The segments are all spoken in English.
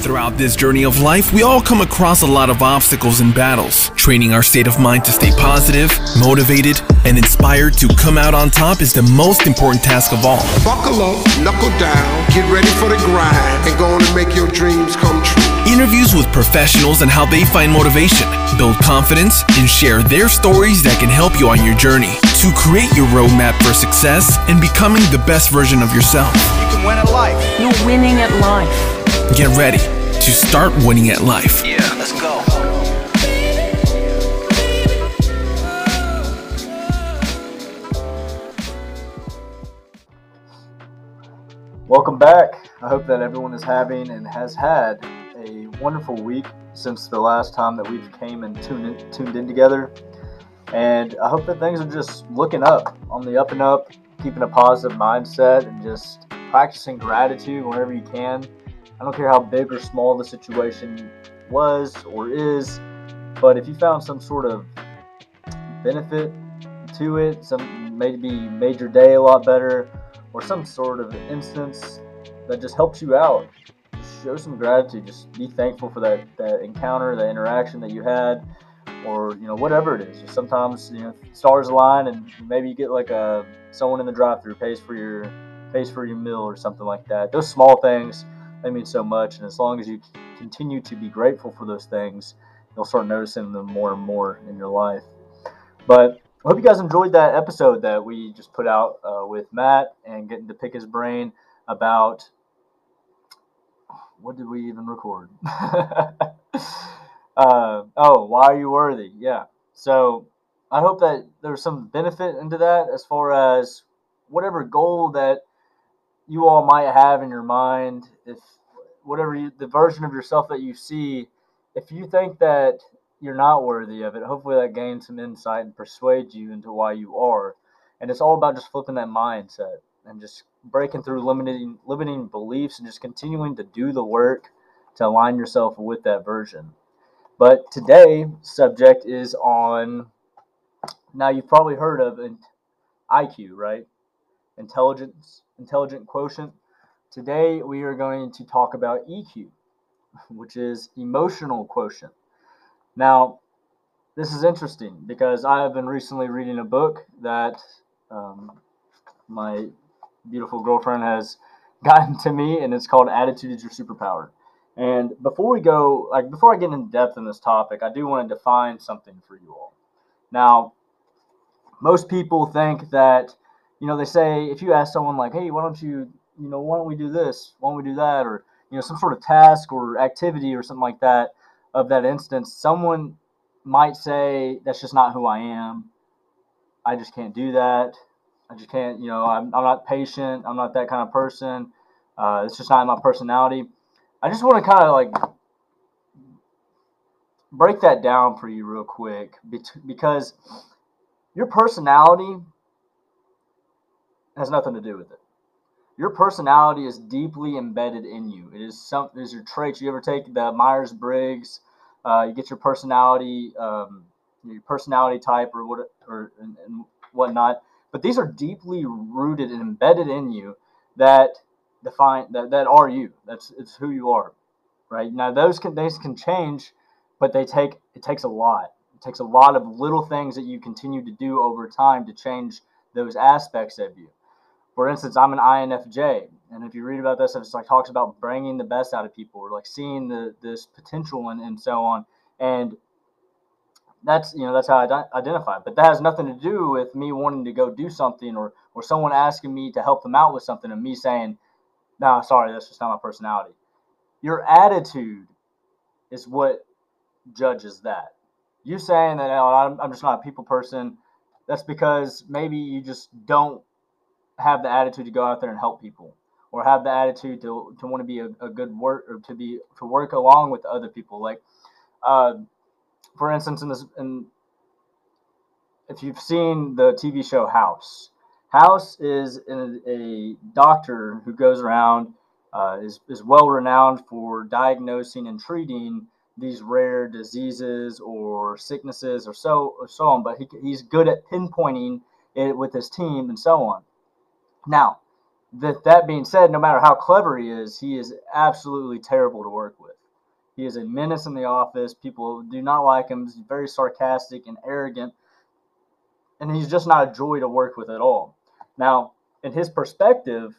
Throughout this journey of life, we all come across a lot of obstacles and battles. Training our state of mind to stay positive, motivated, and inspired to come out on top is the most important task of all. Buckle up, knuckle down, get ready for the grind, and go on and make your dreams come true. Interviews with professionals and how they find motivation, build confidence, and share their stories that can help you on your journey to create your roadmap for success and becoming the best version of yourself. You can win at life. You're winning at life. Get ready to start winning at life. Yeah, let's go. Welcome back. I hope that everyone is having and has had a wonderful week since the last time that we've came and tuned in, tuned in together. And I hope that things are just looking up, on the up and up, keeping a positive mindset, and just practicing gratitude whenever you can. I don't care how big or small the situation was or is, but if you found some sort of benefit to it, some maybe made your day a lot better, or some sort of instance that just helps you out, show some gratitude. Just be thankful for that, that encounter, that interaction that you had, or you know whatever it is. Just sometimes you know stars align, and maybe you get like a someone in the drive-through pays for your pays for your meal or something like that. Those small things they mean so much, and as long as you continue to be grateful for those things, you'll start noticing them more and more in your life. But I hope you guys enjoyed that episode that we just put out uh, with Matt and getting to pick his brain about what did we even record? uh, oh, why are you worthy? Yeah. So I hope that there's some benefit into that as far as whatever goal that you all might have in your mind. If whatever you, the version of yourself that you see, if you think that you're not worthy of it, hopefully that gains some insight and persuades you into why you are. And it's all about just flipping that mindset and just breaking through limiting limiting beliefs and just continuing to do the work to align yourself with that version. But today subject is on now you've probably heard of IQ, right? Intelligence intelligent quotient. Today we are going to talk about EQ, which is emotional quotient. Now, this is interesting because I have been recently reading a book that um, my beautiful girlfriend has gotten to me, and it's called Attitude is Your Superpower. And before we go, like before I get in depth in this topic, I do want to define something for you all. Now, most people think that, you know, they say if you ask someone like, "Hey, why don't you, you know, why don't we do this? Why don't we do that?" or you know, some sort of task or activity or something like that of that instance, someone might say, "That's just not who I am. I just can't do that. I just can't, you know, I'm, I'm not patient. I'm not that kind of person. Uh, it's just not my personality." I just want to kind of like break that down for you real quick because your personality has nothing to do with it. Your personality is deeply embedded in you. It is some is your traits. You ever take the Myers Briggs? Uh, you get your personality, um, your personality type, or what, or and, and whatnot. But these are deeply rooted and embedded in you that define that, that are you. That's it's who you are, right? Now those can those can change, but they take it takes a lot. It takes a lot of little things that you continue to do over time to change those aspects of you. For instance, I'm an INFJ, and if you read about this, it's like talks about bringing the best out of people, or like seeing the this potential and, and so on. And that's you know that's how I identify. But that has nothing to do with me wanting to go do something, or or someone asking me to help them out with something, and me saying, "No, sorry, that's just not my personality." Your attitude is what judges that. You saying that oh, I'm, I'm just not a people person, that's because maybe you just don't have the attitude to go out there and help people or have the attitude to, to want to be a, a good work or to be to work along with other people. Like uh, for instance in this in if you've seen the tv show house house is a, a doctor who goes around uh, is, is well renowned for diagnosing and treating these rare diseases or sicknesses or so or so on but he, he's good at pinpointing it with his team and so on now, that that being said, no matter how clever he is, he is absolutely terrible to work with. He is a menace in the office. People do not like him. He's very sarcastic and arrogant. And he's just not a joy to work with at all. Now, in his perspective,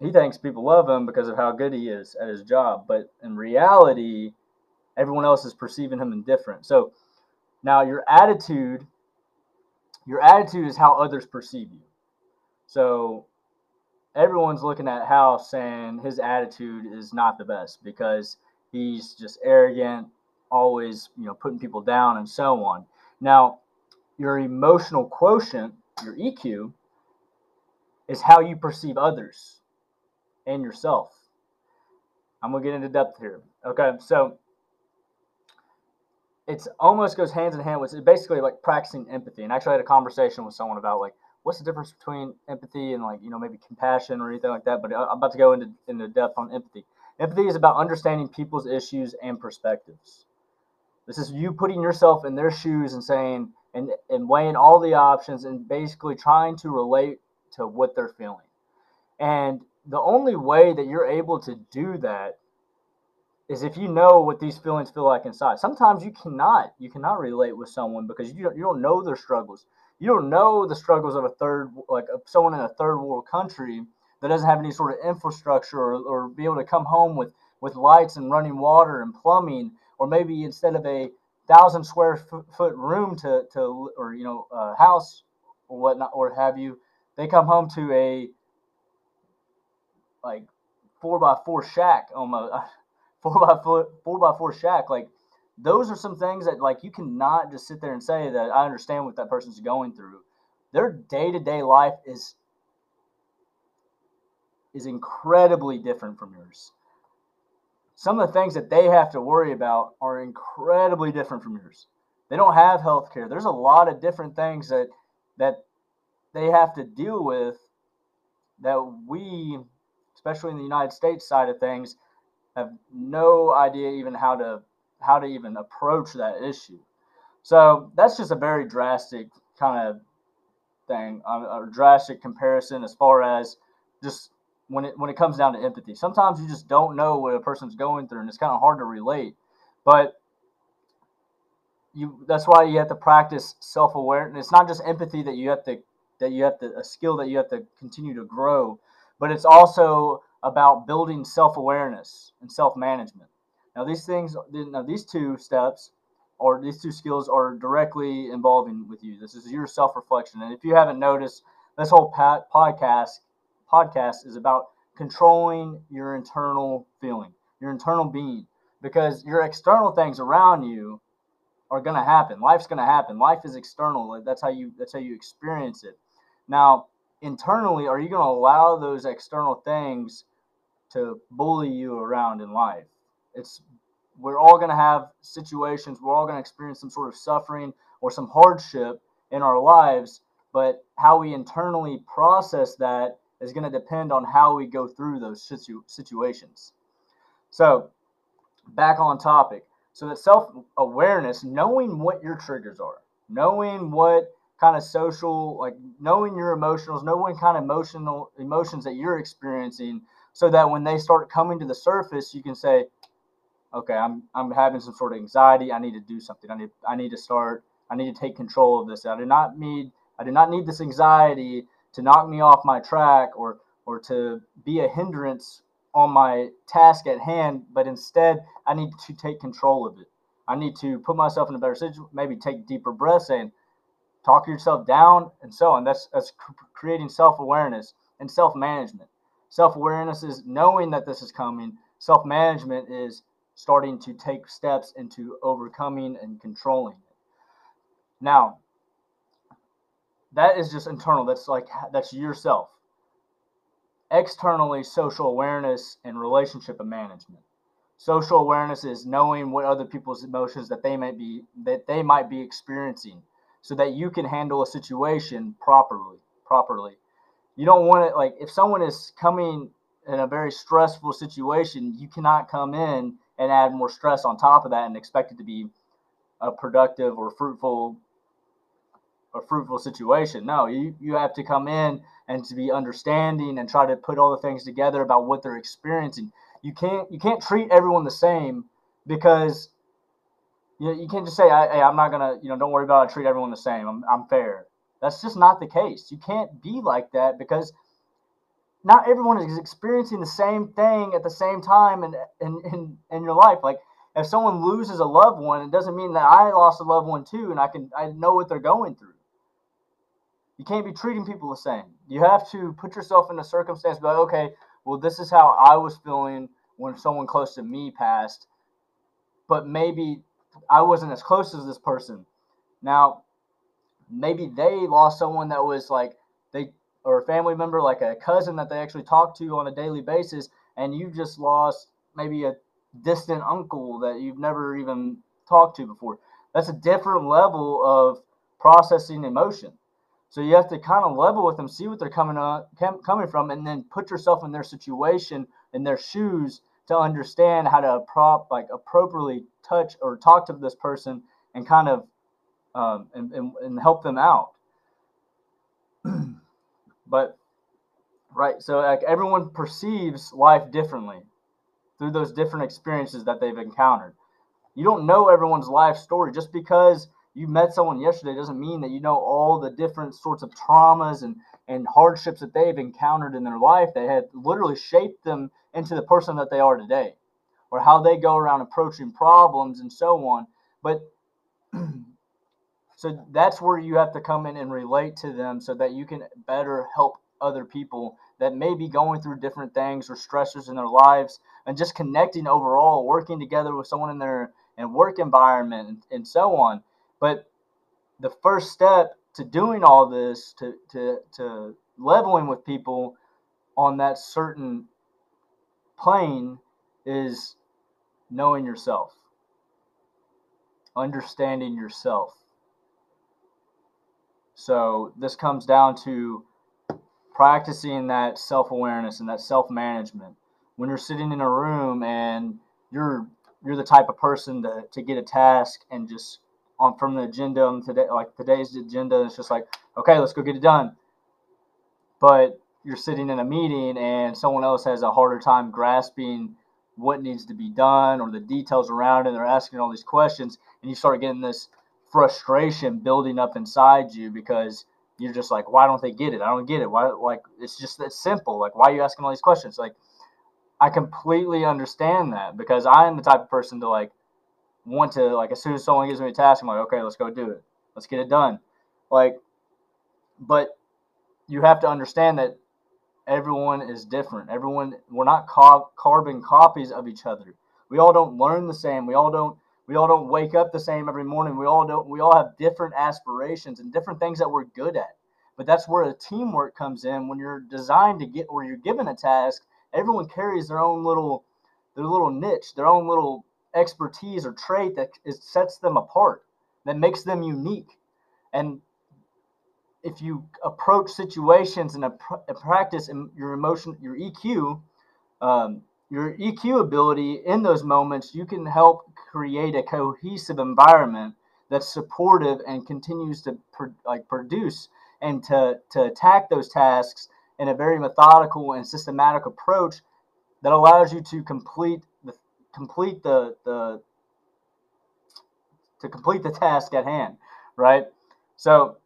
he thinks people love him because of how good he is at his job. But in reality, everyone else is perceiving him indifferent. So now your attitude, your attitude is how others perceive you. So everyone's looking at House saying his attitude is not the best because he's just arrogant, always, you know, putting people down and so on. Now, your emotional quotient, your EQ, is how you perceive others and yourself. I'm gonna get into depth here. Okay, so it's almost goes hands in hand with basically like practicing empathy. And actually, I had a conversation with someone about like what's the difference between empathy and like you know maybe compassion or anything like that. But uh, I'm about to go into into depth on empathy. Empathy is about understanding people's issues and perspectives. This is you putting yourself in their shoes and saying and and weighing all the options and basically trying to relate to what they're feeling. And the only way that you're able to do that is if you know what these feelings feel like inside. Sometimes you cannot you cannot relate with someone because you don't, you don't know their struggles. You don't know the struggles of a third like someone in a third world country that doesn't have any sort of infrastructure or, or be able to come home with with lights and running water and plumbing or maybe instead of a thousand square foot room to to or you know a house or whatnot or have you they come home to a like four by four shack almost four by four four by four shack like those are some things that like you cannot just sit there and say that i understand what that person's going through. Their day-to-day life is is incredibly different from yours. Some of the things that they have to worry about are incredibly different from yours. They don't have health care there's a lot of different things that that they have to deal with that we especially in the united states side of things have no idea even how to how to even approach that issue. So that's just a very drastic kind of thing, a, a drastic comparison as far as just when it when it comes down to empathy. Sometimes you just don't know what a person's going through, and it's kind of hard to relate. But you that's why you have to practice self awareness. It's not just empathy that you have to that you have to a skill that you have to continue to grow, but it's also about building self-awareness and self-management. Now these things, now these two steps or these two skills are directly involving with you. This is your self-reflection. And if you haven't noticed, this whole podcast podcast is about controlling your internal feeling, your internal being, because your external things around you are going to happen. Life's going to happen. Life is external. That's how you that's how you experience it. Now, internally, are you going to allow those external things to bully you around in life. It's we're all going to have situations, we're all going to experience some sort of suffering or some hardship in our lives, but how we internally process that is going to depend on how we go through those situ- situations. So, back on topic. So, that self awareness, knowing what your triggers are, knowing what kind of social, like knowing your emotionals, knowing kind of emotional emotions that you're experiencing so that when they start coming to the surface, you can say, okay, I'm, I'm having some sort of anxiety. I need to do something. I need, I need to start, I need to take control of this. I do not need, I do not need this anxiety to knock me off my track or, or to be a hindrance on my task at hand, but instead I need to take control of it. I need to put myself in a better situation, maybe take deeper breaths and talk yourself down and so on. That's, that's creating self-awareness and self-management. Self awareness is knowing that this is coming. Self management is starting to take steps into overcoming and controlling it. Now, that is just internal. That's like, that's yourself. Externally, social awareness and relationship management. Social awareness is knowing what other people's emotions that they might be that they might be experiencing so that you can handle a situation properly properly you don't want it like if someone is coming in a very stressful situation, you cannot come in and add more stress on top of that and expect it to be a productive or fruitful a fruitful situation. No, you, you have to come in and to be understanding and try to put all the things together about what they're experiencing. You can't you can't treat everyone the same because you, know, you can't just say, hey, I'm not to, you know, don't worry about it. I treat everyone the same. I'm, I'm fair. That's just not the case. You can't be like that because not everyone is experiencing the same thing at the same time in, in, in, in your life. Like if someone loses a loved one, it doesn't mean that I lost a loved one too and I can I know what they're going through. You can't be treating people the same. You have to put yourself in a circumstance, be like, okay, well, this is how I was feeling when someone close to me passed, but maybe I wasn't as close as this person. Now, maybe they lost someone that was like or a family member, like a cousin that they actually talk to on a daily basis, and you just lost maybe a distant uncle that you've never even talked to before. That's a different level of processing emotion. So you have to kind of level with them, see what they're coming on, coming from, and then put yourself in their situation, in their shoes, to understand how to prop like appropriately touch or talk to this person and kind of um, and, and, and help them out. but right, so like everyone perceives life differently through those different experiences that they've encountered. You don't know everyone's life story just because you met someone yesterday doesn't mean that you know all the different sorts of traumas and and hardships that they've encountered in their life that have literally shaped them into the person that they are today or how they go around approaching problems and so on but so that's where you have to come in and relate to them so that you can better help other people that may be going through different things or stressors in their lives and just connecting overall working together with someone in their and work environment and, and so on but the first step to doing all this, to, to, to leveling with people on that certain plane, is knowing yourself, understanding yourself. So this comes down to practicing that self-awareness and that self-management. When you're sitting in a room and you're you're the type of person to, to get a task and just on from the agenda on today, like today's agenda. It's just like, okay, let's go get it done. But you're sitting in a meeting and someone else has a harder time grasping what needs to be done or the details around it. And they're asking all these questions, and you start getting this frustration building up inside you because you're just like, why don't they get it? I don't get it. Why? Like, it's just that simple. Like, why are you asking all these questions? Like, I completely understand that because I am the type of person to like want to like as soon as someone gives me a task, I'm like, okay, let's go do it. Let's get it done. Like, but you have to understand that everyone is different. Everyone, we're not co- carbon copies of each other. We all don't learn the same. We all don't. We all don't wake up the same every morning. We all don't. We all have different aspirations and different things that we're good at. But that's where the teamwork comes in. When you're designed to get, or you're given a task, everyone carries their own little, their little niche, their own little expertise or trait that is, sets them apart, that makes them unique. And if you approach situations and a, a practice and your emotion, your EQ, um, your EQ ability in those moments, you can help create a cohesive environment that's supportive and continues to like produce and to, to attack those tasks in a very methodical and systematic approach that allows you to complete the complete the the to complete the task at hand, right? So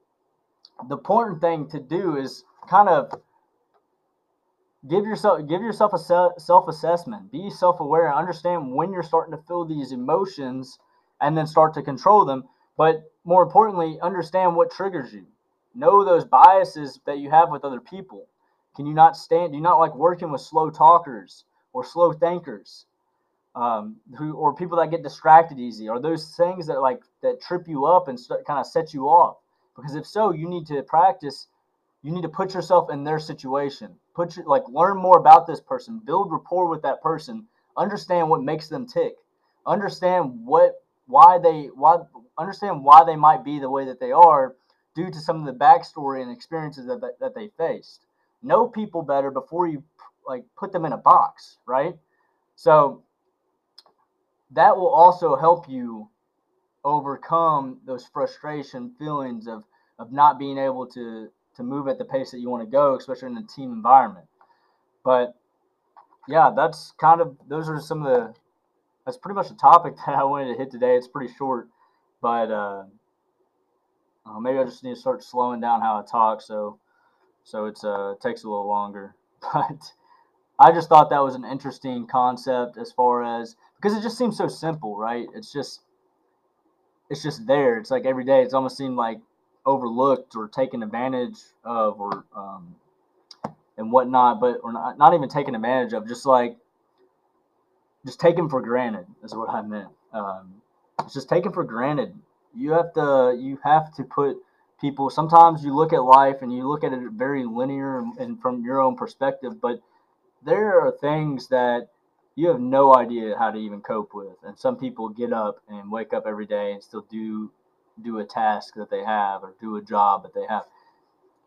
the important thing to do is kind of give yourself give yourself a self assessment. Be self aware. and Understand when you're starting to feel these emotions, and then start to control them. But more importantly, understand what triggers you. Know those biases that you have with other people. Can you not stand? Do you not like working with slow talkers or slow thinkers? um, who or people that get distracted easy are those things that like that trip you up and st- kind of set you off because if so you need to practice you need to put yourself in their situation put your like learn more about this person build rapport with that person understand what makes them tick understand what why they why understand why they might be the way that they are due to some of the backstory and experiences that, that, that they faced. Know people better before you like put them in a box right? So that will also help you overcome those frustration feelings of of not being able to to move at the pace that you want to go, especially in a team environment. But yeah, that's kind of those are some of the that's pretty much the topic that I wanted to hit today. It's pretty short, but uh, uh, maybe I just need to start slowing down how I talk so so it's uh takes a little longer. But I just thought that was an interesting concept as far as because it just seems so simple, right? It's just it's just there. It's like every day. It's almost seemed like overlooked or taken advantage of or um, and whatnot, but or not, not even taken advantage of. Just like just taken for granted is what I meant. Um, it's just taken for granted. You have to you have to put people. Sometimes you look at life and you look at it very linear and, and from your own perspective, but there are things that you have no idea how to even cope with. And some people get up and wake up every day and still do do a task that they have or do a job that they have.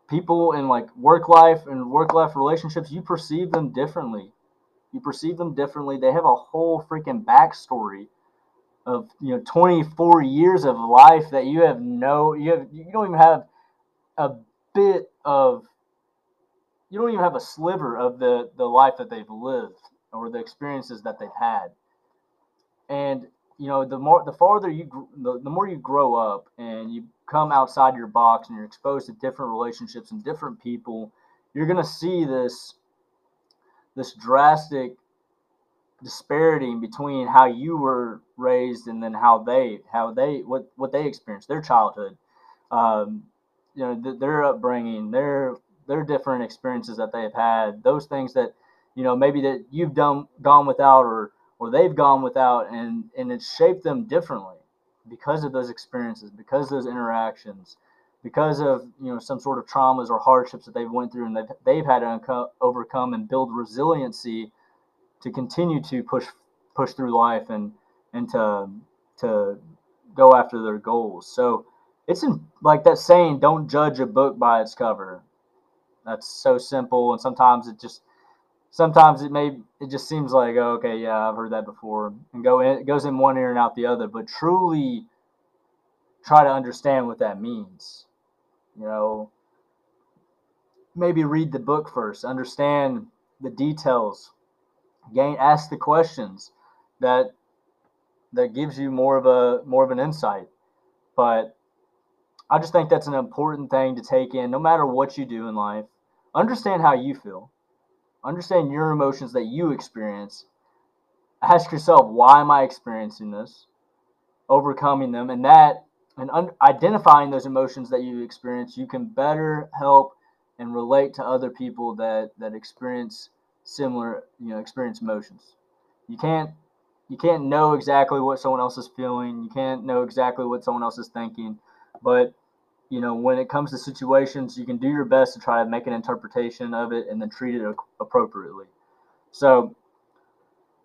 People in like work life and work life relationships, you perceive them differently. You perceive them differently. They have a whole freaking backstory of you know 24 years of life that you have no you have you don't even have a bit of you don't even have a sliver of the the life that they've lived or the experiences that they've had. And you know, the more the farther you the, the more you grow up and you come outside your box and you're exposed to different relationships and different people, you're gonna see this this drastic disparity between how you were raised and then how they how they what what they experienced their childhood. Um, you know th- their upbringing their their different experiences that they have had those things that you know maybe that you've done gone without or or they've gone without and and it's shaped them differently because of those experiences because those interactions because of you know some sort of traumas or hardships that they've went through and they've, they've had to unco- overcome and build resiliency to continue to push push through life and and to to go after their goals. So it's in, like that saying don't judge a book by its cover. That's so simple and sometimes it just sometimes it may it just seems like oh, okay yeah i've heard that before and go in, it goes in one ear and out the other but truly try to understand what that means you know? Maybe read the book first understand the details gain ask the questions that that gives you more of a more of an insight but i just think that's an important thing to take in no matter what you do in life understand how you feel understand your emotions that you experience. Ask yourself, why am I experiencing this? Overcoming them, and that, and un- identifying those emotions that you experience, you can better help and relate to other people that that experience similar, you know, experience emotions. You can't you can't know exactly what someone else is feeling. You can't know exactly what someone else is thinking, but you know, when it comes to situations, you can do your best to try to make an interpretation of it and then treat it appropriately. So,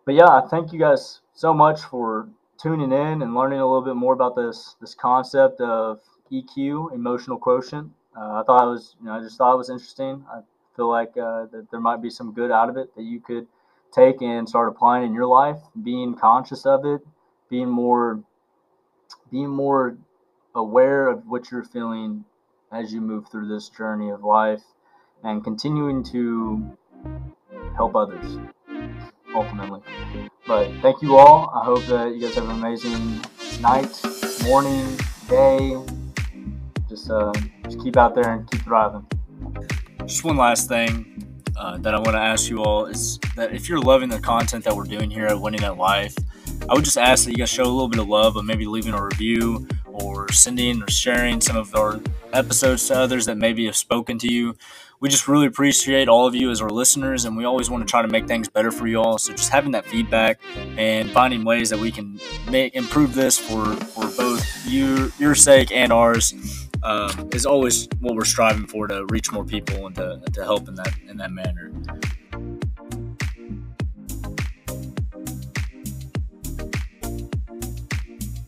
but yeah, I thank you guys so much for tuning in and learning a little bit more about this this concept of EQ, emotional quotient. Uh, I thought it was, you know, I just thought it was interesting. I feel like uh, that there might be some good out of it that you could take and start applying in your life, being conscious of it, being more, being more aware of what you're feeling as you move through this journey of life and continuing to help others ultimately. But thank you all. I hope that you guys have an amazing night, morning, day. Just uh, just keep out there and keep thriving. Just one last thing uh, that I want to ask you all is that if you're loving the content that we're doing here at Winning at Life, I would just ask that you guys show a little bit of love by maybe leaving a review sending or sharing some of our episodes to others that maybe have spoken to you. We just really appreciate all of you as our listeners, and we always want to try to make things better for you all. So just having that feedback and finding ways that we can make improve this for for both you your sake and ours um, is always what we're striving for to reach more people and to, to help in that in that manner.